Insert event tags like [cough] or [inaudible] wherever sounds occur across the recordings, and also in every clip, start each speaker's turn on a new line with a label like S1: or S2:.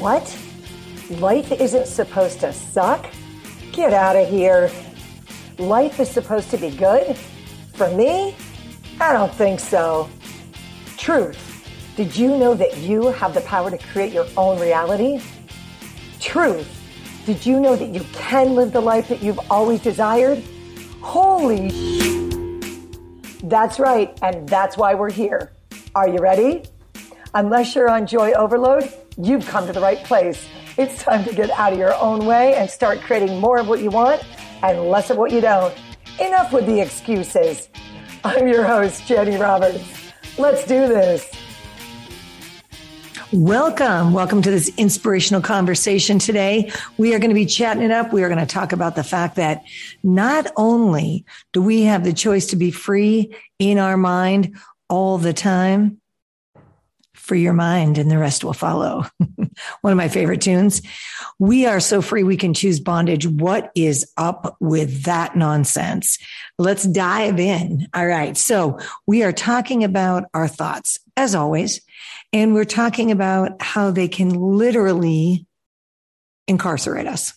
S1: What? Life isn't supposed to suck? Get out of here. Life is supposed to be good? For me? I don't think so. Truth. Did you know that you have the power to create your own reality? Truth. Did you know that you can live the life that you've always desired? Holy. That's right, and that's why we're here. Are you ready? Unless you're on joy overload, you've come to the right place. It's time to get out of your own way and start creating more of what you want and less of what you don't. Enough with the excuses. I'm your host, Jani Roberts. Let's do this.
S2: Welcome. Welcome to this inspirational conversation today. We are going to be chatting it up. We are going to talk about the fact that not only do we have the choice to be free in our mind all the time, free your mind and the rest will follow. [laughs] One of my favorite tunes. We are so free we can choose bondage. What is up with that nonsense? Let's dive in. All right. So we are talking about our thoughts as always, and we're talking about how they can literally incarcerate us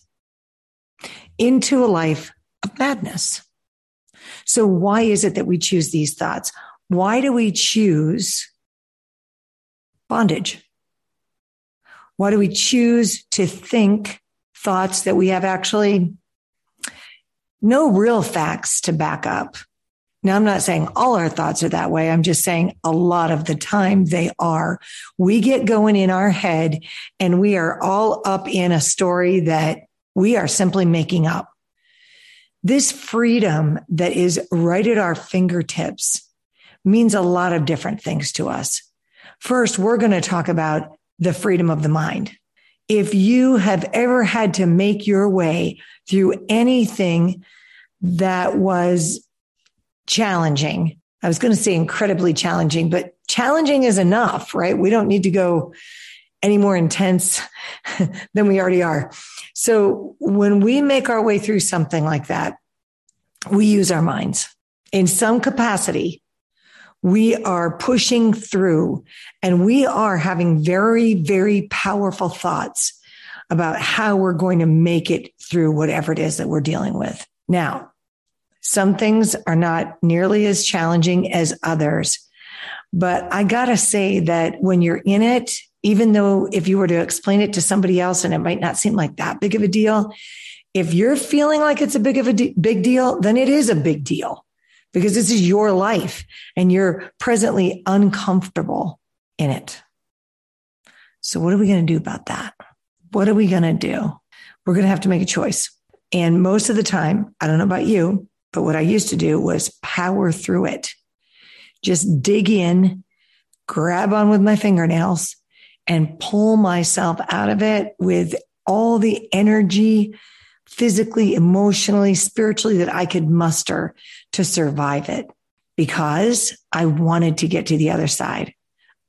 S2: into a life of madness. So why is it that we choose these thoughts? Why do we choose bondage? Why do we choose to think thoughts that we have actually no real facts to back up? Now, I'm not saying all our thoughts are that way. I'm just saying a lot of the time they are. We get going in our head and we are all up in a story that we are simply making up. This freedom that is right at our fingertips means a lot of different things to us. First, we're going to talk about the freedom of the mind. If you have ever had to make your way through anything that was challenging, I was going to say incredibly challenging, but challenging is enough, right? We don't need to go any more intense [laughs] than we already are. So when we make our way through something like that, we use our minds in some capacity we are pushing through and we are having very, very powerful thoughts about how we're going to make it through whatever it is that we're dealing with. Now, some things are not nearly as challenging as others, but I gotta say that when you're in it, even though if you were to explain it to somebody else and it might not seem like that big of a deal, if you're feeling like it's a big of a de- big deal, then it is a big deal because this is your life and you're presently uncomfortable in it. So what are we going to do about that? What are we going to do? We're going to have to make a choice. And most of the time, I don't know about you, but what I used to do was power through it. Just dig in, grab on with my fingernails and pull myself out of it with all the energy, physically, emotionally, spiritually that I could muster to survive it because I wanted to get to the other side.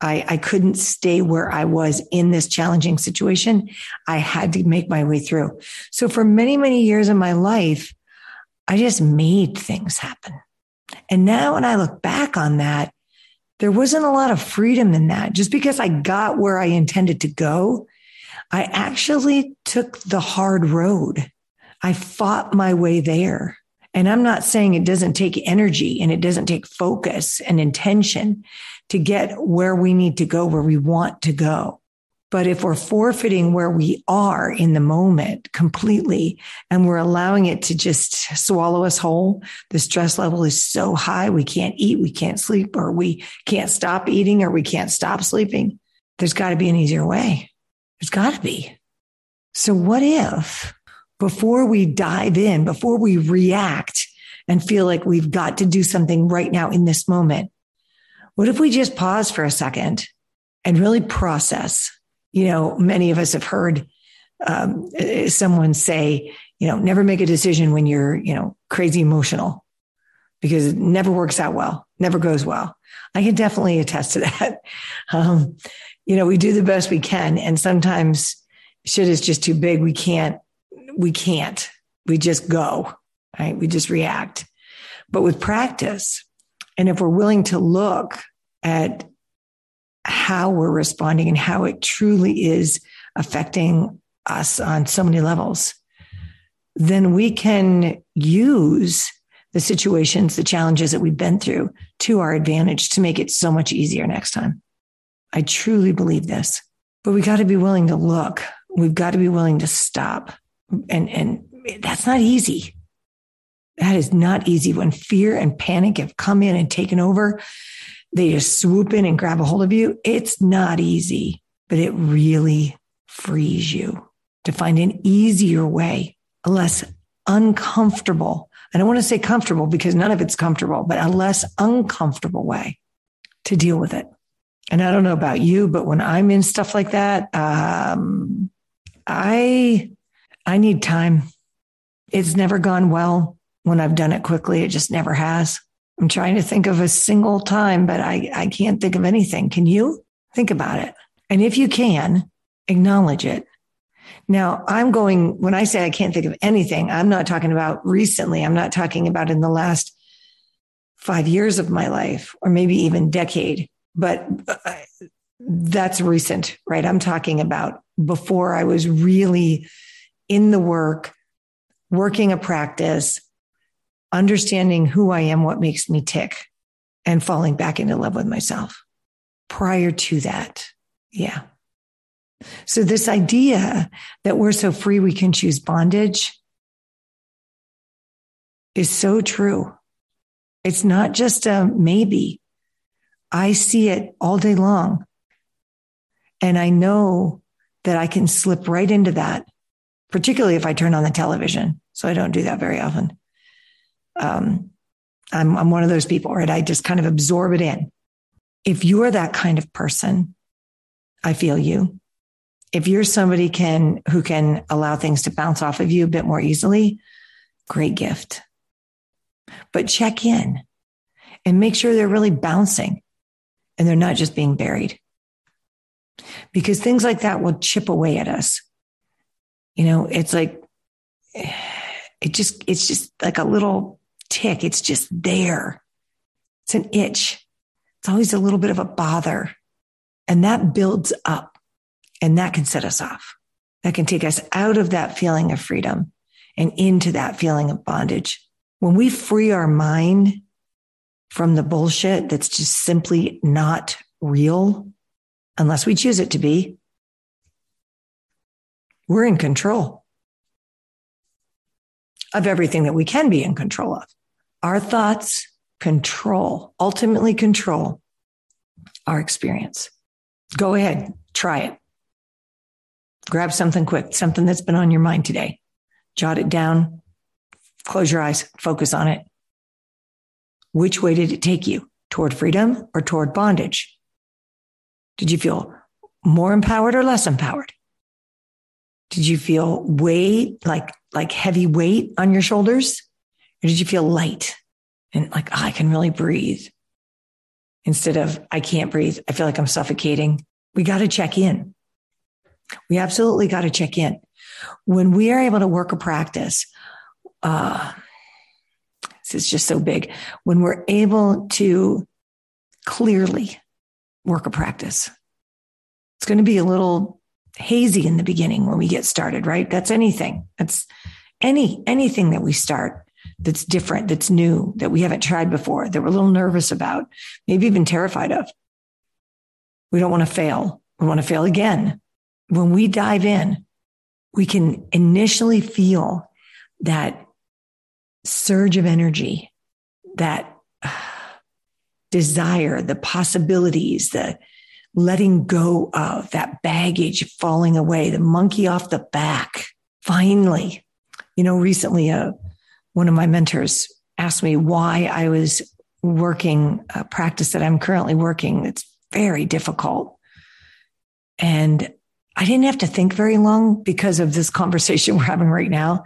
S2: I, I couldn't stay where I was in this challenging situation. I had to make my way through. So for many, many years in my life, I just made things happen. And now when I look back on that, there wasn't a lot of freedom in that. Just because I got where I intended to go, I actually took the hard road. I fought my way there. And I'm not saying it doesn't take energy and it doesn't take focus and intention to get where we need to go, where we want to go. But if we're forfeiting where we are in the moment completely and we're allowing it to just swallow us whole, the stress level is so high. We can't eat, we can't sleep, or we can't stop eating, or we can't stop sleeping. There's got to be an easier way. There's got to be. So what if before we dive in, before we react and feel like we've got to do something right now in this moment, what if we just pause for a second and really process? You know, many of us have heard um, someone say, you know, never make a decision when you're, you know, crazy emotional because it never works out well, never goes well. I can definitely attest to [laughs] that. Um, you know, we do the best we can. And sometimes shit is just too big. We can't we can't. We just go, right? We just react. But with practice, and if we're willing to look at how we're responding and how it truly is affecting us on so many levels, then we can use the situations, the challenges that we've been through to our advantage to make it so much easier next time. I truly believe this, but we got to be willing to look. We've got to be willing to stop. And, and that's not easy. That is not easy when fear and panic have come in and taken over. They just swoop in and grab a hold of you. It's not easy, but it really frees you to find an easier way, a less uncomfortable. I don't want to say comfortable because none of it's comfortable, but a less uncomfortable way to deal with it. And I don't know about you, but when I'm in stuff like that, um, I I need time. It's never gone well when I've done it quickly. It just never has. I'm trying to think of a single time, but I, I can't think of anything. Can you think about it? And if you can, acknowledge it. Now, I'm going, when I say I can't think of anything, I'm not talking about recently. I'm not talking about in the last five years of my life or maybe even decade, but uh, that's recent, right? I'm talking about before I was really in the work, working a practice, understanding who I am, what makes me tick, and falling back into love with myself. Prior to that, yeah. So, this idea that we're so free we can choose bondage is so true. It's not just a maybe. I see it all day long. And I know that I can slip right into that, particularly if I turn on the television. So I don't do that very often um, I'm, I'm one of those people, right? I just kind of absorb it in. If you are that kind of person, I feel you. If you're somebody can who can allow things to bounce off of you a bit more easily, great gift. But check in and make sure they're really bouncing and they're not just being buried. Because things like that will chip away at us. You know, it's like it just it's just like a little tick. It's just there. It's an itch. It's always a little bit of a bother. And that builds up and that can set us off. That can take us out of that feeling of freedom and into that feeling of bondage. When we free our mind from the bullshit that's just simply not real, unless we choose it to be, we're in control of everything that we can be in control of. Our thoughts control, ultimately control our experience. Go ahead, try it. Grab something quick, something that's been on your mind today. Jot it down, close your eyes, focus on it. Which way did it take you? Toward freedom or toward bondage? Did you feel more empowered or less empowered? Did you feel weight, like, like heavy weight on your shoulders? Or did you feel light and like, oh, I can really breathe instead of I can't breathe. I feel like I'm suffocating. We got to check in. We absolutely got to check in. When we are able to work a practice, uh, this is just so big. When we're able to clearly work a practice, it's going to be a little hazy in the beginning when we get started, right? That's anything. That's any anything that we start that's different, that's new, that we haven't tried before, that we're a little nervous about, maybe even terrified of. We don't want to fail. We want to fail again. When we dive in, we can initially feel that surge of energy, that [sighs] desire, the possibilities, the letting go of that baggage falling away, the monkey off the back. Finally, you know, recently a one of my mentors asked me why I was working a practice that I'm currently working. It's very difficult. And I didn't have to think very long because of this [laughs] conversation we're having right now.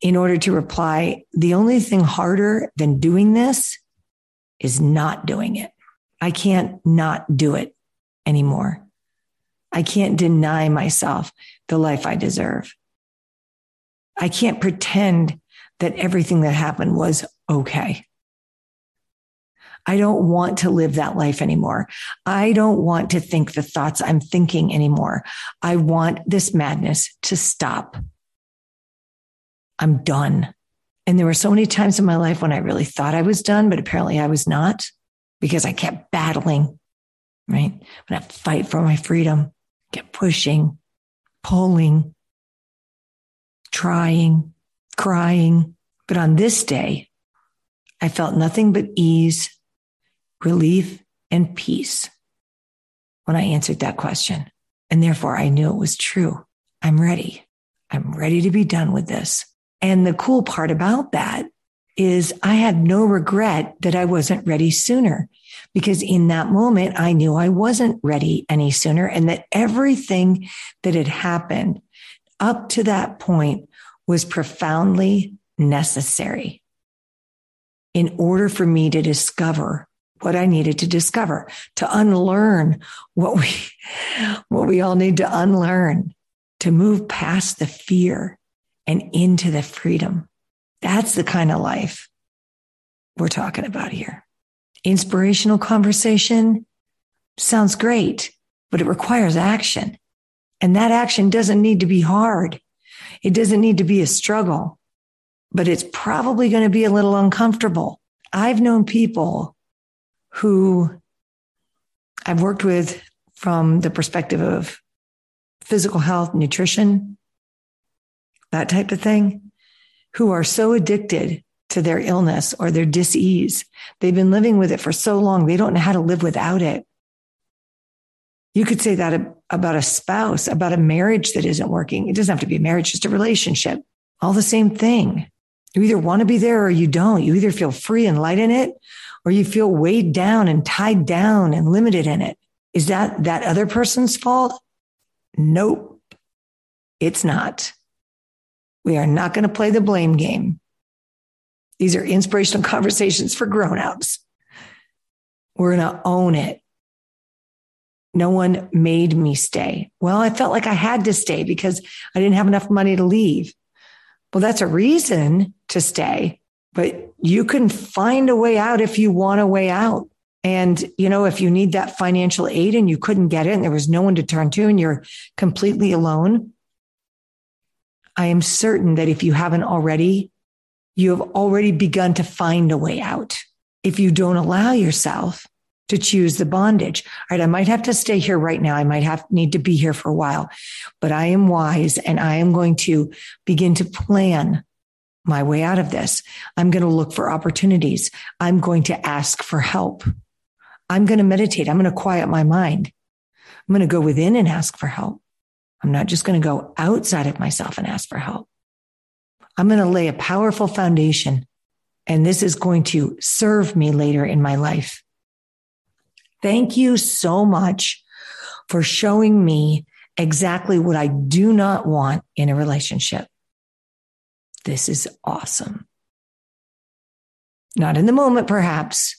S2: In order to reply, the only thing harder than doing this is not doing it. I can't not do it anymore. I can't deny myself the life I deserve. I can't pretend that everything that happened was okay. I don't want to live that life anymore. I don't want to think the thoughts I'm thinking anymore. I want this madness to stop. I'm done. And there were so many times in my life when I really thought I was done, but apparently I was not because I kept battling, right? When I fight for my freedom, kept pushing, pulling, trying, crying. But on this day, I felt nothing but ease, relief, and peace when I answered that question. And therefore, I knew it was true. I'm ready. I'm ready to be done with this. And the cool part about that is I had no regret that I wasn't ready sooner because in that moment, I knew I wasn't ready any sooner and that everything that had happened up to that point was profoundly necessary in order for me to discover what I needed to discover, to unlearn what we, what we all need to unlearn, to move past the fear and into the freedom. That's the kind of life we're talking about here. Inspirational conversation sounds great, but it requires action. And that action doesn't need to be hard. It doesn't need to be a struggle, but it's probably going to be a little uncomfortable. I've known people who I've worked with from the perspective of physical health, nutrition, that type of thing, who are so addicted to their illness or their disease. They've been living with it for so long, they don't know how to live without it. You could say that about a spouse, about a marriage that isn't working. It doesn't have to be a marriage, just a relationship. All the same thing. You either want to be there or you don't. You either feel free and light in it or you feel weighed down and tied down and limited in it. Is that that other person's fault? Nope. It's not. We are not going to play the blame game. These are inspirational conversations for grown-ups. We're going to own it. No one made me stay. Well, I felt like I had to stay because I didn't have enough money to leave. Well, that's a reason to stay, but you can find a way out if you want a way out. And, you know, if you need that financial aid and you couldn't get it and there was no one to turn to and you're completely alone, I am certain that if you haven't already, you have already begun to find a way out. If you don't allow yourself to choose the bondage, all right, I might have to stay here right now. I might have need to be here for a while, but I am wise and I am going to begin to plan my way out of this. I'm going to look for opportunities. I'm going to ask for help. I'm going to meditate. I'm going to quiet my mind. I'm going to go within and ask for help. I'm not just going to go outside of myself and ask for help. I'm going to lay a powerful foundation and this is going to serve me later in my life. Thank you so much for showing me exactly what I do not want in a relationship. This is awesome. Not in the moment, perhaps,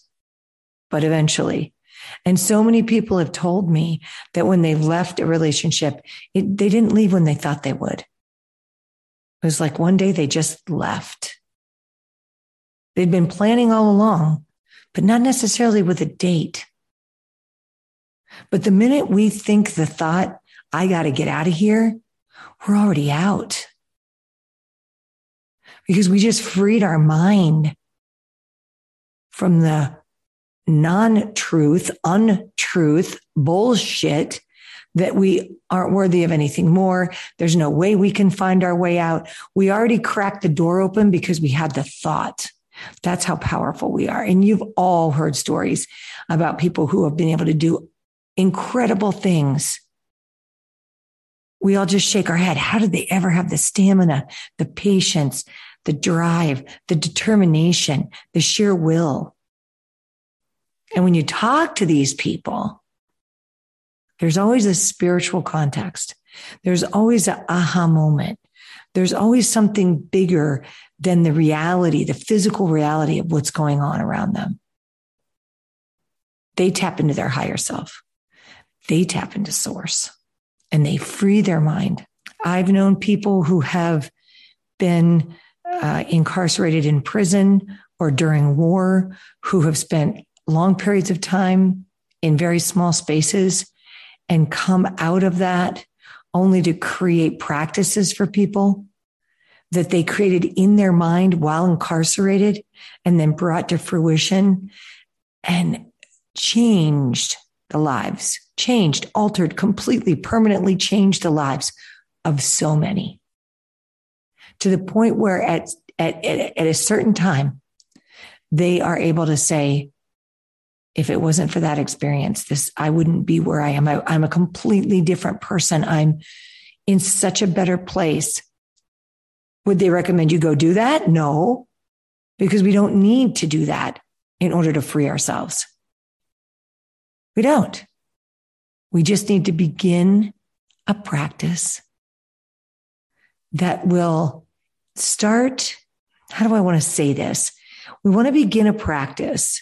S2: but eventually. And so many people have told me that when they left a relationship, it, they didn't leave when they thought they would. It was like one day they just left. They'd been planning all along, but not necessarily with a date. But the minute we think the thought, I got to get out of here, we're already out. Because we just freed our mind from the non truth, untruth, bullshit that we aren't worthy of anything more. There's no way we can find our way out. We already cracked the door open because we had the thought. That's how powerful we are. And you've all heard stories about people who have been able to do incredible things. We all just shake our head. How did they ever have the stamina, the patience, the drive, the determination, the sheer will? And when you talk to these people, there's always a spiritual context. There's always an aha moment. There's always something bigger than the reality, the physical reality of what's going on around them. They tap into their higher self. They tap into source and they free their mind. I've known people who have been uh, incarcerated in prison or during war who have spent long periods of time in very small spaces and come out of that only to create practices for people that they created in their mind while incarcerated and then brought to fruition and changed the lives, changed, altered, completely, permanently changed the lives of so many. To the point where at, at, at, a certain time, they are able to say, if it wasn't for that experience, this, I wouldn't be where I am. I, I'm a completely different person. I'm in such a better place would they recommend you go do that? No, because we don't need to do that in order to free ourselves. We don't. We just need to begin a practice that will start. How do I want to say this? We want to begin a practice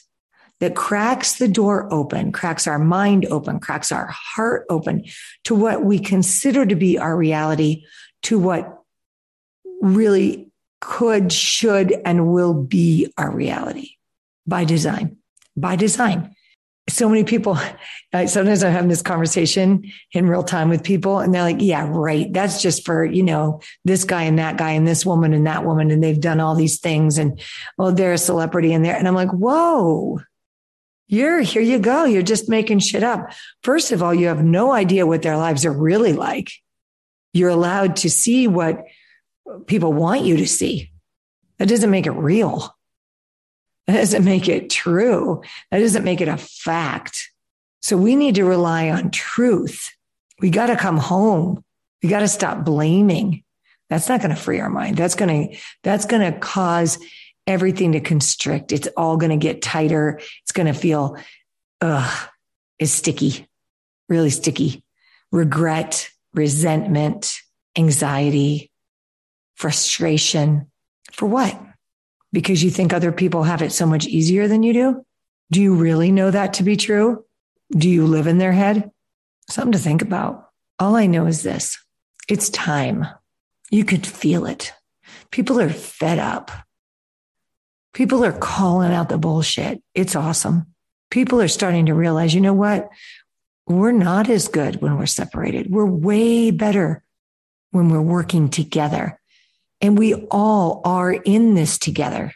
S2: that cracks the door open, cracks our mind open, cracks our heart open to what we consider to be our reality, to what really could, should, and will be our reality by design. By design. So many people, sometimes I'm having this conversation in real time with people, and they're like, yeah, right. That's just for, you know, this guy and that guy and this woman and that woman. And they've done all these things. And, well, they're a celebrity in there. And I'm like, whoa, you're here you go. You're just making shit up. First of all, you have no idea what their lives are really like. You're allowed to see what people want you to see. That doesn't make it real. That doesn't make it true. That doesn't make it a fact. So we need to rely on truth. We got to come home. We got to stop blaming. That's not going to free our mind. That's going to, that's going to cause everything to constrict. It's all going to get tighter. It's going to feel, ugh, is sticky, really sticky. Regret, resentment, anxiety, frustration. For what? Because you think other people have it so much easier than you do? Do you really know that to be true? Do you live in their head? Something to think about. All I know is this it's time. You could feel it. People are fed up. People are calling out the bullshit. It's awesome. People are starting to realize, you know what? We're not as good when we're separated. We're way better when we're working together. And we all are in this together.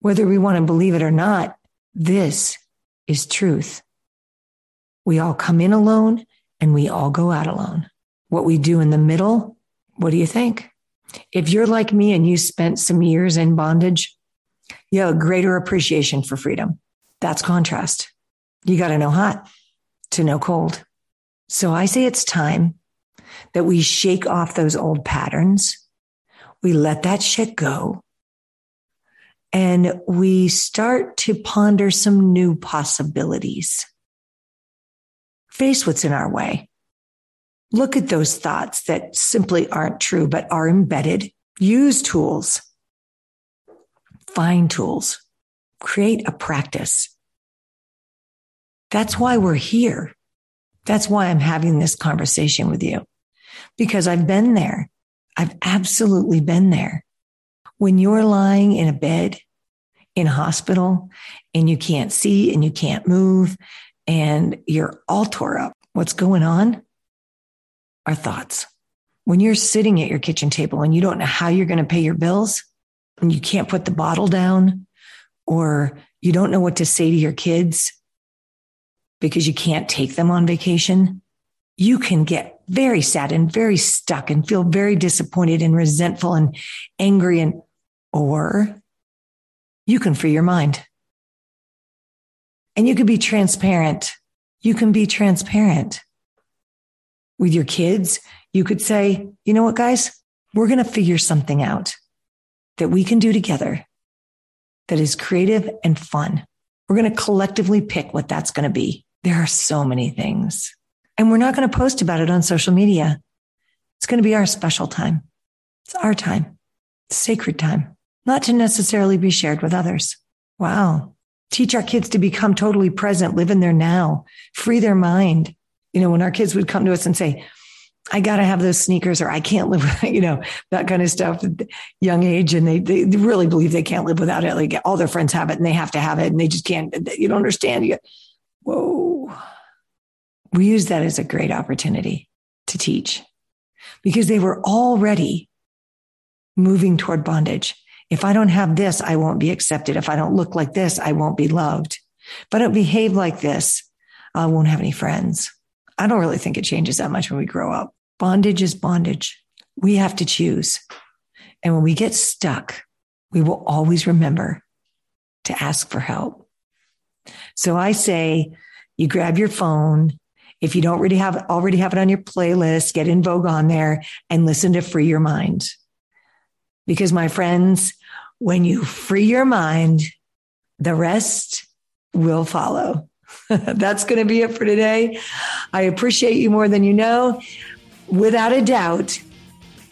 S2: Whether we want to believe it or not, this is truth. We all come in alone and we all go out alone. What we do in the middle, what do you think? If you're like me and you spent some years in bondage, you have a greater appreciation for freedom. That's contrast. You got to know hot to know cold. So I say it's time that we shake off those old patterns we let that shit go and we start to ponder some new possibilities. Face what's in our way. Look at those thoughts that simply aren't true, but are embedded. Use tools. Find tools. Create a practice. That's why we're here. That's why I'm having this conversation with you because I've been there. I've absolutely been there. When you're lying in a bed in a hospital and you can't see and you can't move and you're all tore up, what's going on? are thoughts. When you're sitting at your kitchen table and you don't know how you're going to pay your bills and you can't put the bottle down or you don't know what to say to your kids because you can't take them on vacation, you can get very sad and very stuck and feel very disappointed and resentful and angry and, or you can free your mind and you can be transparent. You can be transparent with your kids. You could say, you know what, guys, we're going to figure something out that we can do together that is creative and fun. We're going to collectively pick what that's going to be. There are so many things. And we're not going to post about it on social media. It's going to be our special time. It's our time, it's sacred time, not to necessarily be shared with others. Wow. Teach our kids to become totally present, live in their now, free their mind. You know, when our kids would come to us and say, I got to have those sneakers or I can't live [laughs] with, you know, that kind of stuff at young age. And they, they really believe they can't live without it. Like all their friends have it and they have to have it and they just can't, you don't understand. You go, whoa. We use that as a great opportunity to teach because they were already moving toward bondage. If I don't have this, I won't be accepted. If I don't look like this, I won't be loved. If I don't behave like this, I won't have any friends. I don't really think it changes that much when we grow up. Bondage is bondage. We have to choose. And when we get stuck, we will always remember to ask for help. So I say you grab your phone. If you don't already have already have it on your playlist, get En Vogue on there and listen to Free Your Mind. Because my friends, when you free your mind, the rest will follow. [laughs] That's going to be it for today. I appreciate you more than you know. Without a doubt,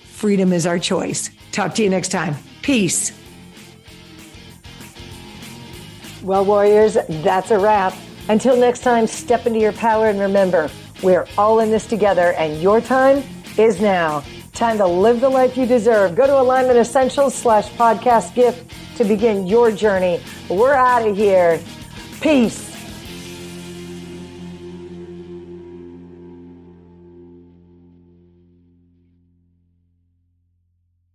S2: freedom is our choice. Talk to you next time. Peace.
S1: Well, Warriors, that's a wrap. Until next time, step into your power and remember, we're all in this together, and your time is now. Time to live the life you deserve. Go to Alignment Essentials slash podcast gift to begin your journey. We're out of here. Peace.